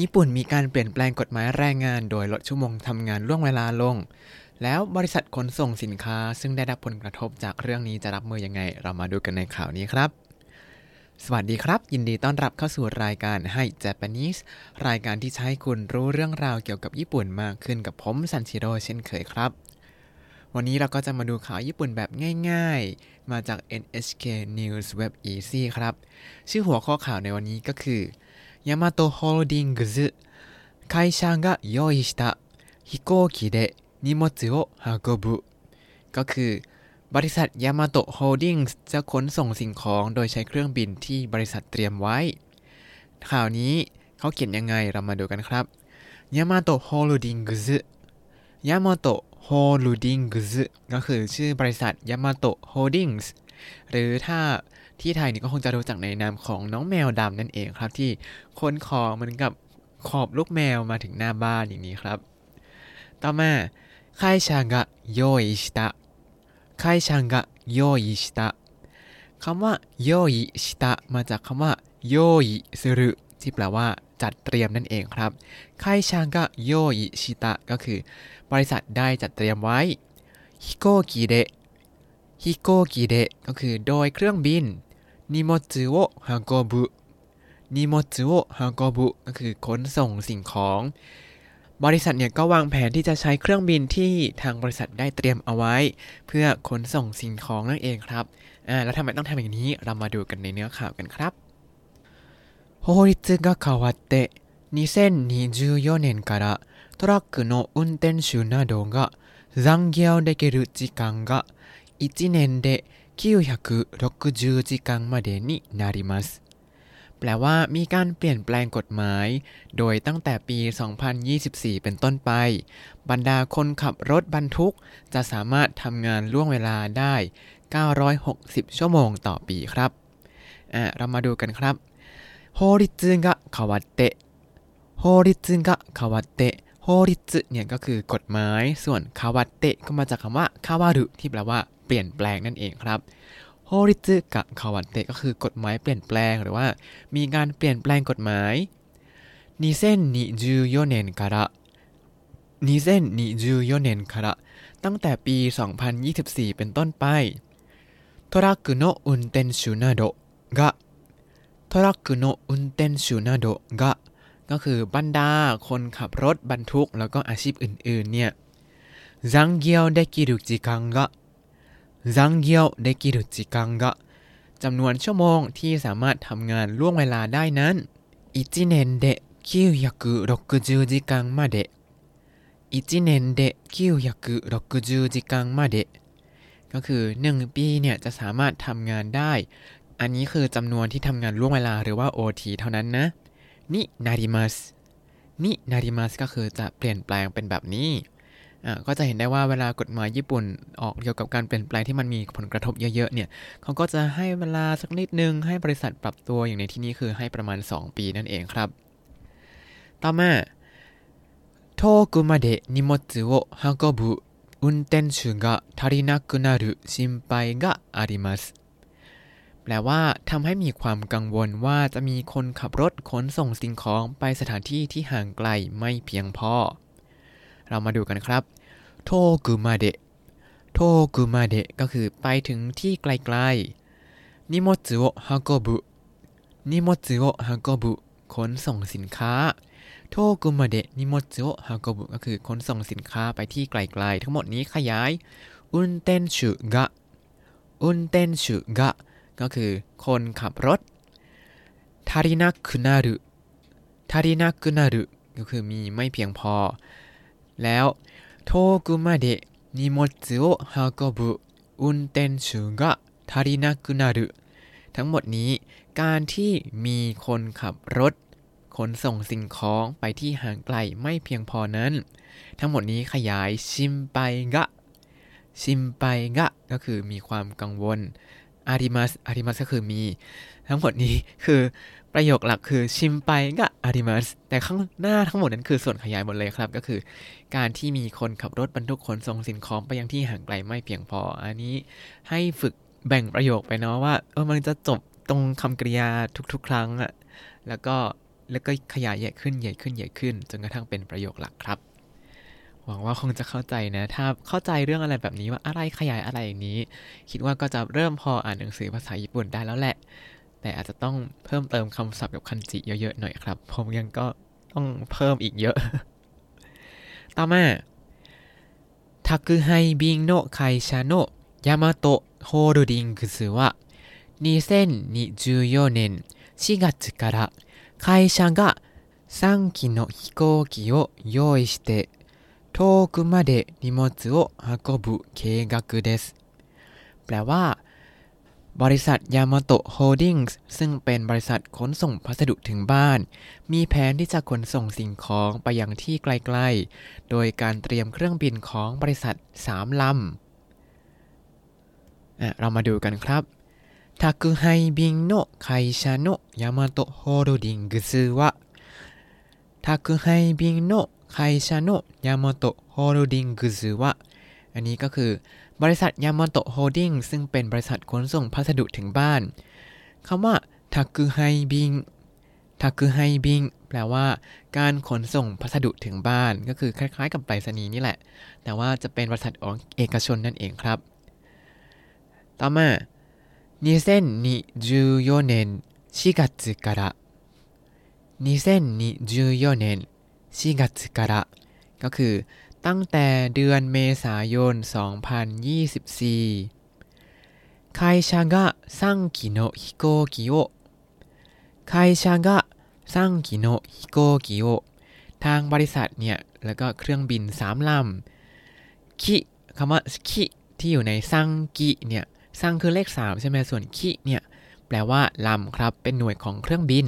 ญี่ปุ่นมีการเปลี่ยนแปลงกฎหมายแรงงานโดยลดชั่วโมงทำงานล่วงเวลาลง แล้วบริษัทขนส่งสินค้า ซึ่งได้รับผลกระทบจากเรื่องนี้จะรับมือยังไง เรามาดูกันในข่าวนี้ครับ สวัสดีครับ ยินดีต้อนรับเข้าสู่รายการให้ Japanese รายการที่ใช้คุณรู้เรื่องราวเกี่ยวกับญี่ปุ่นมากขึ้นกับผมซันชิโร่เช่นเคยครับวันนี้เราก็จะมาดูข่าวญี่ปุ่นแบบง่ายๆ มาจาก NHK News Web Easy ครับ ชื่อหัวข้อข่าวในวันนี้ก็คือ ヤマトホールディングズ会社が用意した飛行機で荷物を運ぶก็คือ บริษัทยามาโตะโฮลดิ้งจะขนส่งสิ่งของโดยใช้เครื่องบินที่บริษัทเตรียมไว้ ข่าวนี้เขาเขียนยังไงเรามาดูกันครับยามาโตะโฮลดิ้งซึยามาโตะโฮลดิ้งซึก็คือชื่อบริษัทยามาโตะโฮลดิ้งส์หรือถ้า ที่ไทยนี่ก็คงจะรู้จักในนามของน้องแมวดำนั่นเองครับ ที่คนคอมันกับขอบลูกแมวมาถึงหน้าบ้านอย่างนี้ครับ ต่อมาค่ายชางะโยอิชิตะค่ายชางะโยอิชิตะคำว่าโยอิชิตะมาจากคำว่าโยอิซึรุที่แปลว่าจัดเตรียมนั่นเองครับค่ายชางก็โยอิชิตะก็คือ บริษัทได้จัดเตรียมไว้ฮิโกกิเดฮิโกกิเดก็คือโดยเครื่องบิน นิโมจิโอฮาโกบุนิโมจิโอฮาโกบุก็คือขนส่งสิ่งของ บริษัทเนี่ยก็วางแผนที่จะใช้เครื่องบินที่ทางบริษัทได้เตรียมเอาไว้ เพื่อขนส่งสิ่งของนั่นเองครับอ่าแล้วทำไมต้องทำอย่างนี้เรามาดูกันในเนื้อข่าวกันครับ法律が変わって2024年からトラックの運転手などが残業できる時間が1年で 960จิกังมาเดนินาริมัสแปลว่ามีการเปลี่ยนแปลงกฎหมาย โดยตั้งแต่ปี 2024 เป็นต้นไป บรรดาคนขับรถบรรทุก จะสามารถทำงานล่วงเวลาได้ 960 ชั่วโมงต่อปีครับเรามาดูกันครับ法律が変わって法律が変わってโฮริจเนี่ยก็คือกฎหมาย ส่วนคาวัตเตะก็มาจากคำว่าคาวารุที่แปลว่า ปลี่ยนแปลงนั่นเองครับโฮริจึกะคาวันเตก็คือกฎหมายเปลี่ยนแปลงหรือว่ามีการเปลี่ยนแปลงกฎหมาย2024เนนから2024เนนからตั้งแต่ปี 2024 เป็นต้นไปトラックの運転手などがトラックの運転手などがก็คือบรรดาคนขับรถบรรทุกแล้วก็อาชีพอื่นๆเนี่ยจังเกียวได้กิรุจกังกะ จำนวนชั่วโมงที่สามารถทำงานล่วงเวลาได้นั้นอิจิเนนเดคิวยักุรกจูจิกังมาเดอิจิเนนเดคิวยักุรกจูจิกังมาเดก็คือหนึ่งปีเนี่ย จะสามารถทำงานได้ อันนี้คือจำนวนที่ทำงานล่วงเวลาหรือว่า OT เท่านั้นนะนินาริมัสนินาริมัสก็คือจะเปลี่ยนแปลงเป็นแบบนี้ ก็จะเห็นได้ว่าเวลากฎหมายญี่ปุ่นออกเกี่ยวกับการเปลี่ยนแปลงที่มันมีผลกระทบเยอะๆเนี่ยเขาก็จะให้เวลาสักนิดนึงให้บริษัทปรับตัวอย่างในที่นี้คือให้ประมาณ 2 ปีนั่นเองครับ ต่อมา遠くまで荷物を運ぶ運転手が足りなくなる心配がありますแปลว่าทำให้มีความกังวลว่าจะมีคนขับรถขนส่งสิ่งของไปสถานที่ที่ห่างไกลไม่เพียงพอ เรามาดูกันครับโทกุมาเดะโทกุมาเดะก็คือไปถึงที่ไกลๆนิโมจิโอฮากบุนิโมจิโอฮากบุขนส่งสินค้าโทกุมาเดะนิโมจิโอฮากบุก็คือขนส่งสินค้าไปที่ไกลๆ ทั้งหมดนี้ขยายอุนเตนชุกะอุนเตนชุกะก็คือคนขับรถทารินักคุนารุทารินักคุนารุก็คือมีไม่เพียงพอ แล้วโทกุมาเดะนิมดโอะฮาโกบุอุนเตนชูกะทารินากุนารุทั้งหมดนี้การที่มีคนขับรถขนส่งสิ่งของไปที่ห่างไกลไม่เพียงพอนั้น ทั้งหมดนี้ขยายชิมไปกะ ชิมไปกะ ก็คือมีความกังวลอาริมัสอาริมัสก็คือมี ทั้งหมดนี้คือ ประโยคหลักคือชิมไปก็อาริมัสแต่ข้างหน้าทั้งหมดนั้นคือส่วนขยายหมดเลยครับ ก็คือ การที่มีคนขับรถบรรทุกขนส่งสินของไปยังที่ห่างไกลไม่เพียงพอ อันนี้ให้ฝึกแบ่งประโยคไปเนาะว่าเออมันจะจบตรงคำกริยาทุก ๆ ครั้งอะแล้วก็แล้วก็ขยายใหญ่ขึ้นใหญ่ขึ้นใหญ่ขึ้น จนกระทั่งเป็นประโยคหลักครับ หวังว่าคงจะเข้าใจนะ ถ้าเข้าใจเรื่องอะไรแบบนี้ว่าอะไรขยายอะไรอย่างนี้ คิดว่าก็จะเริ่มพออ่านหนังสือภาษาญี่ปุ่นได้แล้วแหละ แต่อาจจะต้องเพิ่มเติมคำศัพท์กับคันจิเยอะๆหน่อยครับ ผมยังก็ต้องเพิ่มอีกเยอะ ต่อมา宅配便の会社のヤマトホールディングスは2024年4月から会社が3機の飛行機を用意して遠くまで荷物を運ぶ計画です แปลว่า บริษัทยามาโตะโฮลดิ้งส์ซึ่งเป็นบริษัทขนส่งพัสดุถึงบ้าน มีแผนที่จะขนส่งสิ่งของไปยังที่ไกลๆ โดยการเตรียมเครื่องบินของบริษัท 3 ลำ เรามาดูกันครับ宅配便の会社のヤマトホールディングスは宅配便の会社のヤマトホールディングスはอันนี้ก็คือ บริษัทยามาโตะโฮดดิ้งซึ่งเป็นบริษัทขนส่งพัสดุถึงบ้านคำว่าทักุไฮบิงทักุไฮบิงแปลว่า การขนส่งพัสดุถึงบ้าน ก็คือคล้ายๆ กับไปรษณีย์นี่แหละ แต่ว่าจะเป็นบริษัทของเอกชนนั่นเองครับ ต่อมา2024年4月から2024年4月からก็คือ ตั้งแต่เดือนเมษายน 2024会社が3機の飛行機を会社が3機の飛行機をทางบริษัทเนี่ย แล้วก็เครื่องบินสามลำคิคำว่าคิที่อยู่ในซังกิเนี่ยซังคือเลข 3 ใช่ไหมส่วนคิเนี่ย แปลว่าลำครับ เป็นหน่วยของเครื่องบิน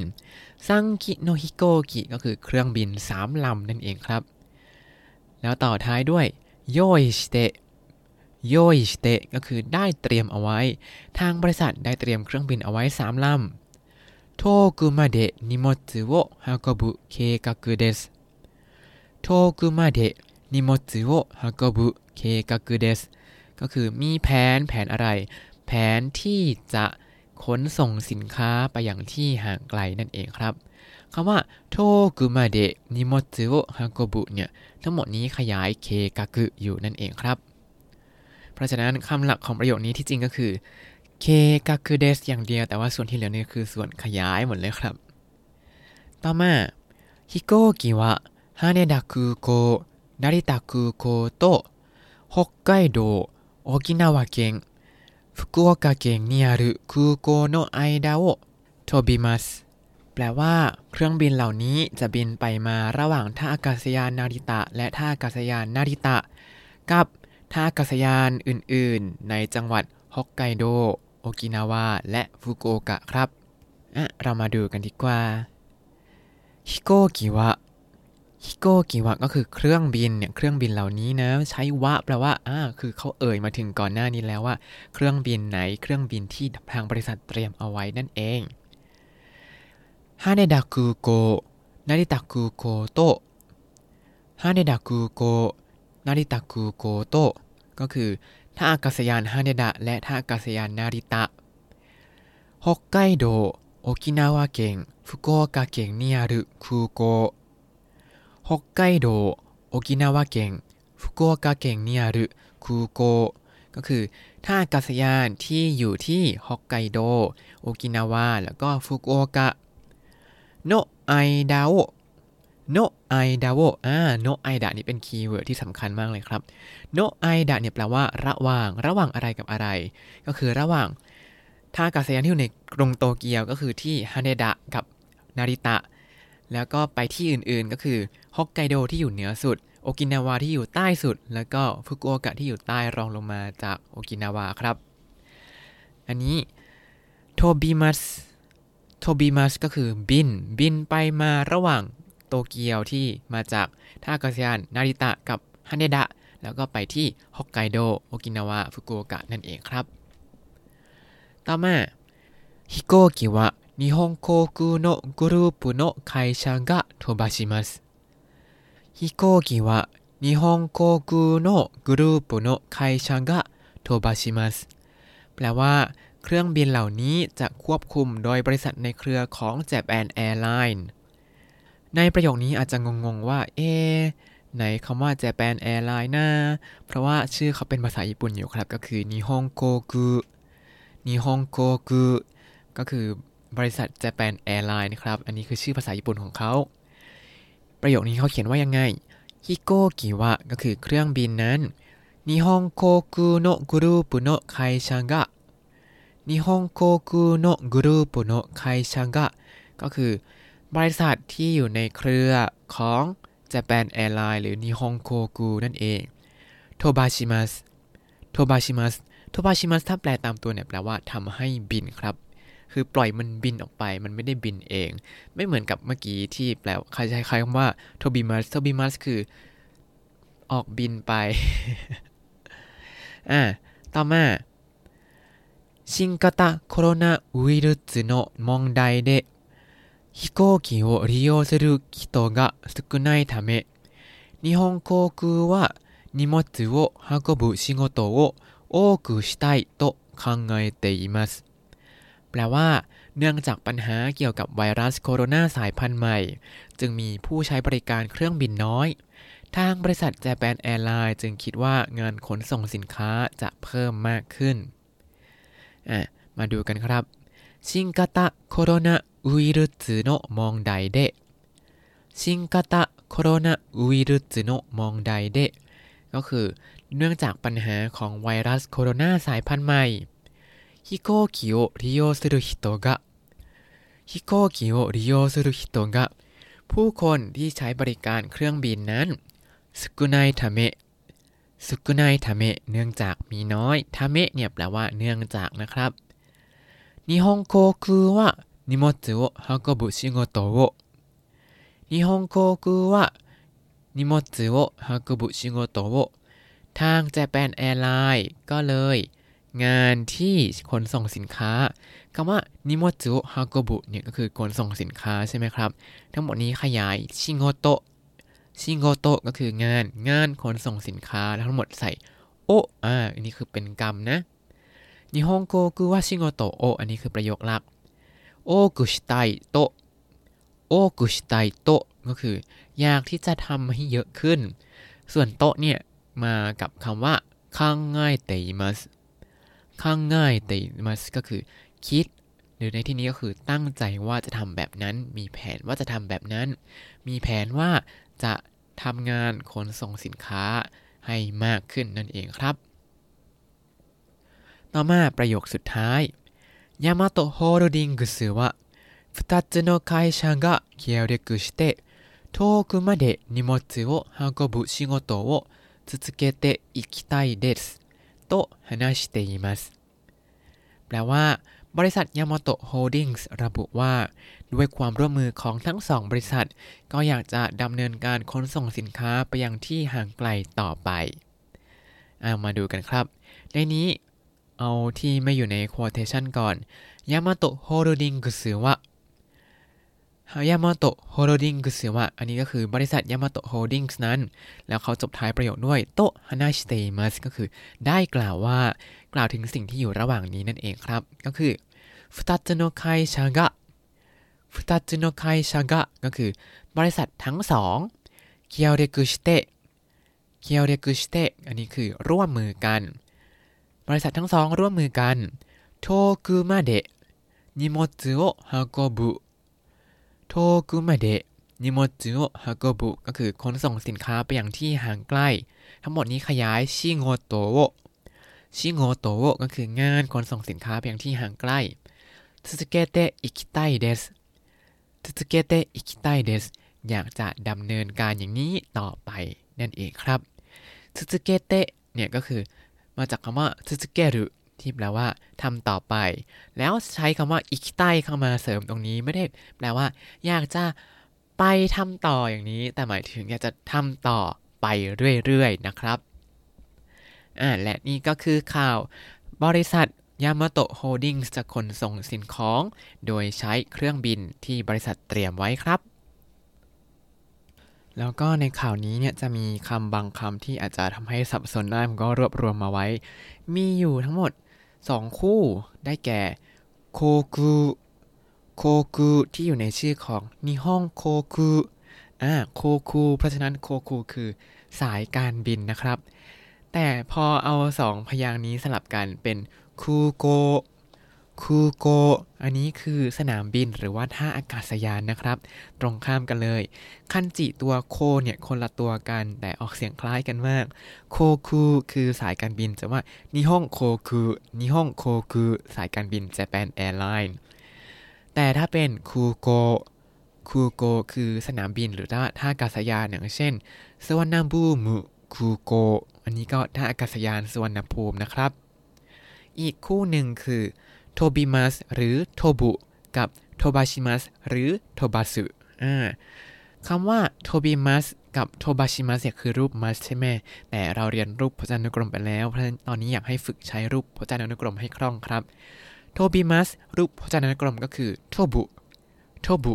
ซังกิโนฮิโกกิก็คือเครื่องบิน 3 ลำนั่นเองครับ แล้วต่อท้ายด้วย用意して用意して ก็คือได้เตรียมเอาไว้ ทางบริษัทได้เตรียมเครื่องบินเอาไว้3ลำ遠くまで荷物を運ぶ計画です遠くまで荷物を運ぶ計画です ก็คือมีแผนแผนอะไร แผนที่จะขนส่งสินค้าไปอยังที่ห่างไกลนั่นเองครับ คำว่าโทกุมาเดะนิโมจุโอฮาโกบุเนี่ยทั้งหมดนี้ขยายเคกากุอยู่นั่นเองครับ เพราะฉะนั้นคำหลักของประโยคนี้ที่จริงก็คือเคกากุเดสอย่างเดียว แต่ว่าส่วนที่เหลือนี่คือส่วนขยายหมดเลยครับ ต่อมาฮิโกกิวะฮาเนดะคุโกนาริตะคุโกโต北海道沖縄県福岡県にある空港の間を飛びます แปลว่า เครื่องบินเหล่านี้จะบินไปมาระหว่างท่าอากาศยานนาริตะ และท่าอากาศยานนาริตะ กับท่าอากาศยานอื่น ๆ ในจังหวัดฮอกไกโด โอกินาวา และฟุกุโอกะครับอะเรามาดูกันดีกว่าฮิโกกิวะฮิโกกิวะก็คือเครื่องบินเนี่ยเครื่องบินเหล่านี้นะ ใช้วะแปลว่าอ่าคือเขาเอ่ยมาถึงก่อนหน้านี้แล้วว่า เครื่องบินไหนเครื่องบินที่ทางบริษัทเตรียมเอาไว้นั่นเอง 羽田空港成田空港と羽田空港成田空港とก็คือท่าอากาศยานฮาเนดะและท่าอากาศยานนาริตะ北海道沖縄県福岡県にある空港北海道沖縄県福岡県にある空港ก็คือท่าอากาศยานที่อยู่ที่ฮอกไกโดโอกินาวาแล้วก็ฟุกุโอกะ の間をの間を อ่า の間 นี่เป็น keyword ที่สำคัญมากเลยครับโนไอดาเนี่ยแปลว่าระหว่าง ระหว่างอะไรกับอะไร ก็คือระหว่างท่าอากาศยานที่อยู่ในกรุงโตเกียวก็คือที่ฮาเนดะกับนาริตะ แล้วก็ไปที่อื่นๆก็คือฮอกไกโดที่อยู่เหนือสุด โอกินาวาที่อยู่ใต้สุด แล้วก็ฟุกุโอกะที่อยู่ใต้รองลงมาจากโอกินาวาครับ อันนี้โทบิมัส โทบิมัสก็คือบิน บินไปมาระหว่างโตเกียวที่มาจากท่าอากาศยานนาริตะกับฮานเดะ แล้วก็ไปที่ฮอกไกโดโอกินาวะฟุกุโอกะนั่นเองครับ ต่อมา飛行機は日本航空のグループの会社が飛ばします飛行機は日本航空のグループの会社が飛ばします แปลว่า เครื่องบินเหล่านี้จะควบคุมโดยบริษัทในเครือของ Japan Airlines ในประโยคนี้อาจจะงงๆว่า เอ๊ไหนคำว่า Japan Airline นะเพราะว่าชื่อเขาเป็นภาษาญี่ปุ่นอยู่ครับ ก็คือ 日本航กุนิฮงโกกุก็คือบริษัท Japan Airline นะครับ อันนี้คือชื่อภาษาญี่ปุ่นของเขา ประโยคนี้เขาเขียนว่ายังไงฮิโกกิวะก็คือเครื่องบินนั้น日本航空のグループの会社が 日本航空のグループの会社が ก็คือบริษัทที่อยู่ในเครือของ Japan Airline หรือ 日本航กุนั่นเองโทบาชิมัสโทบาชิมัสโทบาชิมัสถ้าแปลตามตัวเนี่ยแปลว่าทำให้บินครับ คือปล่อยมันบินออกไปมันไม่ได้บินเอง ไม่เหมือนกับเมื่อกี้ที่แปลใครใช้คำว่าโทบิมัสโทบิมัสคือออกบินไป อ่า ต่อมา 新型コロナウイルスの問題で飛行機を利用する人が少ないため、日本航空は荷物を運ぶ仕事を多くしたいと考えています แปลว่า เนื่องจากปัญหาเกี่ยวกับไวรัสโคโรนาสายพันธุ์ใหม่ จึงมีผู้ใช้บริการเครื่องบินน้อย ทางบริษัทแจแปนแอร์ไลน์จึงคิดว่างานขนส่งสินค้าจะเพิ่มมากขึ้น มาดูกันครับ新型งกาตะโคโรนาอุยรุสโน問題で新型コロナウイルスの問題で ก็คือเนื่องจากปัญหาของไวรัสโคโรนาสายพันธุ์ใหม่飛行機を利用する人が飛行機を利用する人がผู้คนที่ใช้บริการเครื่องบินนั้น少ないため 少ないため เนื่องจากมีน้อยため เนี่ยแปลว่าเนื่องจากนะครับ日本航空は荷物を運ぶ仕事を 日本航空は荷物を運ぶ仕事を ทาง Japan Airlines ก็เลย งานที่ขนส่งสินค้าคำว่านิโมจุฮากบุเนี่ยก็คือขนส่งสินค้าใช่ไหมครับ ทั้งหมดนี้ขยายชิโงโต ชิงโกโตก็คืองานงานขนส่งสินค้าแล้วทั้งหมดใส่โออ่าอันนี้คือเป็นกรรมนะนิฮงโกคือว่าชิงโกโตโออันนี้คือประโยคหลักโอกุชไตโตโอกุชไตโตก็คือ อยากที่จะทำให้เยอะขึ้น ส่วนโตเนี่ย มากับคำว่าคังง่ายเตยมัสคังง่ายเตยมัสก็คือ คิด หรือในที่นี้ก็คือตั้งใจว่าจะทำแบบนั้น มีแผนว่าจะทำแบบนั้น มีแผนว่าจะทำงานขนส่งสินค้าให้มากขึ้นนั่นเองครับต่อมาประโยคสุดท้ายヤマトホールディングスは2つの会社が協力して遠くまで荷物を運ぶ仕事を続けていきたいですと話していますแปลว่า บริษัท Yamato Holdings ระบุว่า ด้วยความร่วมมือของทั้งสองบริษัท ก็อยากจะดำเนินการขนส่งสินค้าไปยังที่ห่างไกลต่อไปเอามาดูกันครับ ในนี้เอาที่ไม่อยู่ใน quotation ก่อน ヤマトホールディングスは ヤマトホールディングスは อันนี้ก็คือบริษัท Yamato Holdings นั้น แล้วเขาจบท้ายประโยคด้วย と話しています ก็คือได้กล่าวว่ากล่าวถึงสิ่งที่อยู่ระหว่างนี้นั่นเองครับ ก็คือฟุตัตโนไคชากะฟุตัตโนไคชากะก็คือบริษัททั้งสองเคียวเรกุชเตะเคียวเรกุชเตะอันนี้คือร่วมมือกัน บริษัททั้งสองร่วมมือกันโทคุมาเดะนิโมจุโอฮากบุ โทคุมาเดะนิโมจุโอฮากบุก็คือขนส่งสินค้าไปอยังที่ห่างไกล้ ทั้งหมดนี้ขยายชิโงโตโอชิโงโตโอก็คืองานขนส่งสินค้าไปยังที่ห่างไกล 続けていきたいです 続けていきたいです อยากจะดำเนินการอย่างนี้ต่อไปนั่นเองครับ続けて เนี่ยก็คือมาจากคำว่า 続ける ที่แปลว่าทำต่อไป แล้วใช้คำว่า いきたい เข้ามาเสริมตรงนี้ไม่ได้แปลว่า อยากจะไปทำต่ออย่างนี้ แต่หมายถึงอยากจะทำต่อไปเรื่อยๆนะครับอ่าและนี่ก็คือข่าวบริษัทยามาโตะโฮลดิ้งจะขนส่งสินของ โดยใช้เครื่องบินที่บริษัทเตรียมไว้ครับ แล้วก็ในข่าวนี้เนี่ยจะมีคำบางคำที่อาจจะทำให้สับสนได้ผมก็รวบรวมมาไว้ มีอยู่ทั้งหมด สองคู่ได้แก่โคกุโคกุที่อยู่ในชื่อของนิฮงโคกุอ่าโคคูเพราะฉะนั้นโคคูคือสายการบินนะครับ แต่พอเอาสองพยางค์นี้สลับกันเป็นคูโก คูโก อันนี้คือสนามบินหรือว่าท่าอากาศยานนะครับ ตรงข้ามกันเลย คันจิตัว こう เนี่ยคนละตัวกัน แต่ออกเสียงคล้ายกันมาก โคคูคือสายการบินจะว่านิฮงโคคูนิฮงโคคูสายการบิน Japan Airline แต่ถ้าเป็นคูโกคูโกคือสนามบินหรือท่าท่าอากาศยานอย่างเช่นสวรรณภูมิคูโก อันนี้ก็ท่าอากาศยานสวรรณภูมินะครับ อีกคู่หนึ่งคือ โทบิมัสหรือโทบุ กับโทบาชิมัสหรือโทบาสึคำว่าโทบิมัสกับโทบาชิมัสเนี่ยคือรูปมัสใช่ไหมแต่เราเรียนรูปพจนานุกรมไปแล้ว เพราะฉะนั้นตอนนี้อยากให้ฝึกใช้รูปพจนานุกรมให้คล่องครับ โทบิมัสรูปพจนานุกรมก็คือโทบุ โทบุ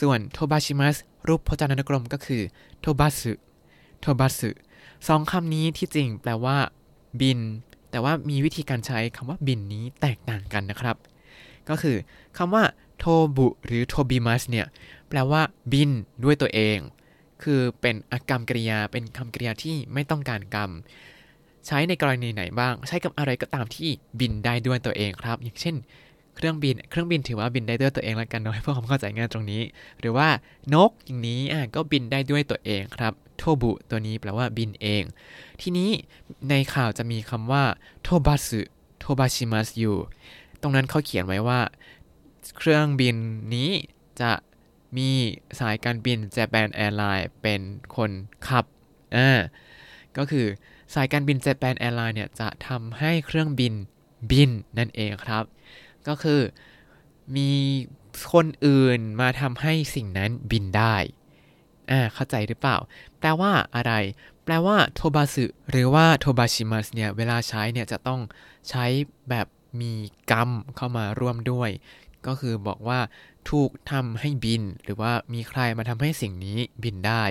ส่วนโทบาชิมัสรูปพจนานุกรมก็คือโทบาสึ โทบาสึสองคำนี้ที่จริงแปลว่า บิน แต่ว่ามีวิธีการใช้คำว่าบินนี้แตกต่างกันนะครับ ก็คือคำว่าโทบุหรือโทบิมัสเนี่ยแปลว่าบินด้วยตัวเอง คือเป็นอากรรมกริยาเป็นคำกริยาที่ไม่ต้องการกรรม ใช้ในกรณีไหนบ้าง ใช้กับอะไรก็ตามที่บินได้ด้วยตัวเองครับ อย่างเช่น เครื่องบินเครื่องบินถือว่าบินได้ด้วยตัวเองแล้วกันเนาะเพื่อความเข้าใจง่ายตรงนี้ หรือว่านกอย่างนี้อะก็บินได้ด้วยตัวเองครับ โทบุตัวนี้แปลว่าบินเอง ทีนี้ในข่าวจะมีคำว่าโทบัสึโทบาชิมัสอยู่ ตรงนั้นเขาเขียนไว้ว่า เครื่องบินนี้จะมีสายการบิน Japan Airlines เป็นคนขับอ่าก็คือสายการบิน Japan Airlines เนี่ยจะทำให้เครื่องบินบินนั่นเองครับ ก็คือมีคนอื่นมาทำให้สิ่งนั้นบินได้ อ่าเข้าใจหรือเปล่า แปลว่าอะไร แปลว่าโทบาสึหรือว่าโทบาชิมัสเนี่ย เวลาใช้เนี่ยจะต้องใช้แบบมีกรรมเข้ามาร่วมด้วย ก็คือบอกว่าถูกทำให้บิน หรือว่ามีใครมาทำให้สิ่งนี้บินได้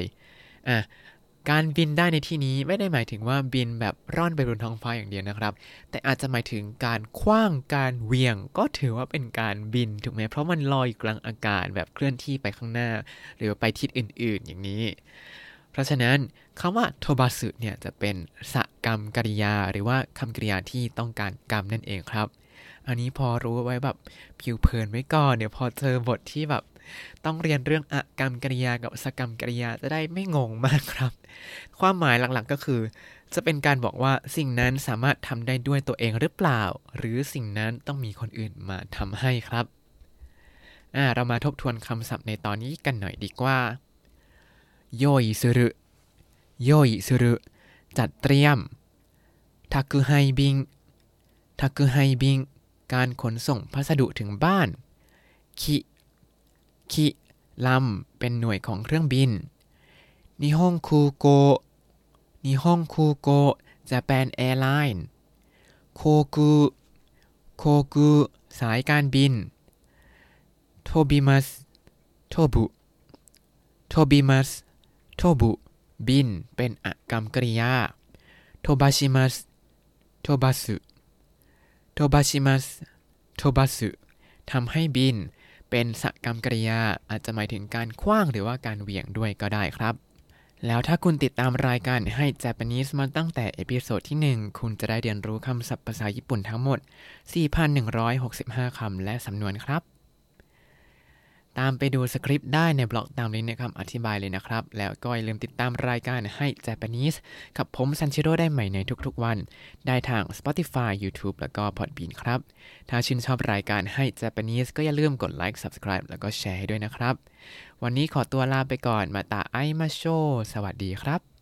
อะ การบินได้ในที่นี้ไม่ได้หมายถึงว่าบินแบบร่อนไปบนท้องฟ้าอย่างเดียวนะครับ แต่อาจจะหมายถึงการคว้างการเหวี่ยง ก็ถือว่าเป็นการบินถูกไหมเพราะมันลอยกลางอากาศแบบเคลื่อนที่ไปข้างหน้า หรือไปทิศอื่นๆ อย่างนี้ เพราะฉะนั้นคำว่าโทบาสึเนี่ยจะเป็นสกรรมกริยา หรือว่าคำกริยาที่ต้องการกรรมนั่นเองครับ อันนี้พอรู้ไว้แบบผิวเผินไว้ก่อนเดี๋ยวพอเจอบทที่แบบ ต้องเรียนเรื่องอกรรมกริยากับสกรรมกริยาจะได้ไม่งงมากครับ ความหมายหลักๆก็คือ จะเป็นการบอกว่าสิ่งนั้นสามารถทำได้ด้วยตัวเองหรือเปล่า หรือสิ่งนั้นต้องมีคนอื่นมาทำให้ครับอ่าเรามาทบทวนคำศัพท์ในตอนนี้กันหน่อยดีกว่าโยยสุรุโยยสุรุจัดเตรียม 宅配便 宅配便 การขนส่งพัสดุถึงบ้าน คิ คิลำเป็นหน่วยของเครื่องบิน 日本航空 日本航空 Japan Airlines 航空 航空 สายการบิน 飛びます 飛ぶ飛びます 飛ぶ บินเป็นอกรรมกริยา 飛ばします 飛ばす 飛ばします 飛ばす ทำให้บิน เป็นสกรรมกริยาอาจจะหมายถึงการขว้างหรือว่าการเหวี่ยงด้วยก็ได้ครับ แล้วถ้าคุณติดตามรายการให้ Japanese มาตั้งแต่ episode ที่ 1 คุณจะได้เรียนรู้คำศัพท์ภาษาญี่ปุ่นทั้งหมด 4,165 คำและสำนวนครับ ตามไปดูสคริปต์ได้ในบล็อกตามลิงก์ในคำอธิบายเลยนะครับ แล้วก็อย่าลืมติดตามรายการ Hi Japanese กับผมซันชิโร่ได้ใหม่ในทุกๆวัน ได้ทาง Spotify YouTube แล้วก็ Podbean ครับ ถ้าชื่นชอบรายการ Hi Japanese ก็อย่าลืมกดไลค์ Subscribe แล้วก็แชร์ให้ด้วยนะครับ วันนี้ขอตัวลาไปก่อน また会いましょう สวัสดีครับ